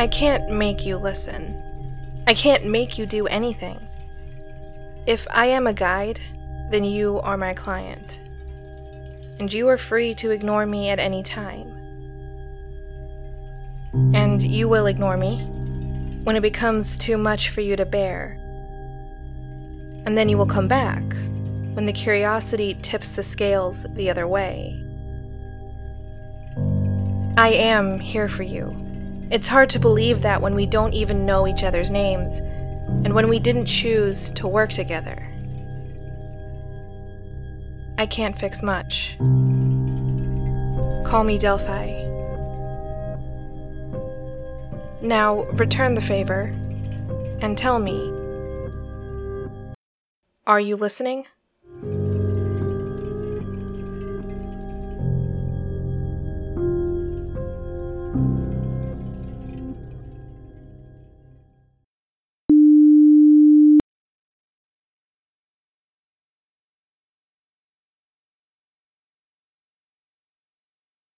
I can't make you listen. I can't make you do anything. If I am a guide, then you are my client. And you are free to ignore me at any time. And you will ignore me when it becomes too much for you to bear. And then you will come back when the curiosity tips the scales the other way. I am here for you. It's hard to believe that when we don't even know each other's names, and when we didn't choose to work together. I can't fix much. Call me Delphi. Now, return the favor and tell me Are you listening?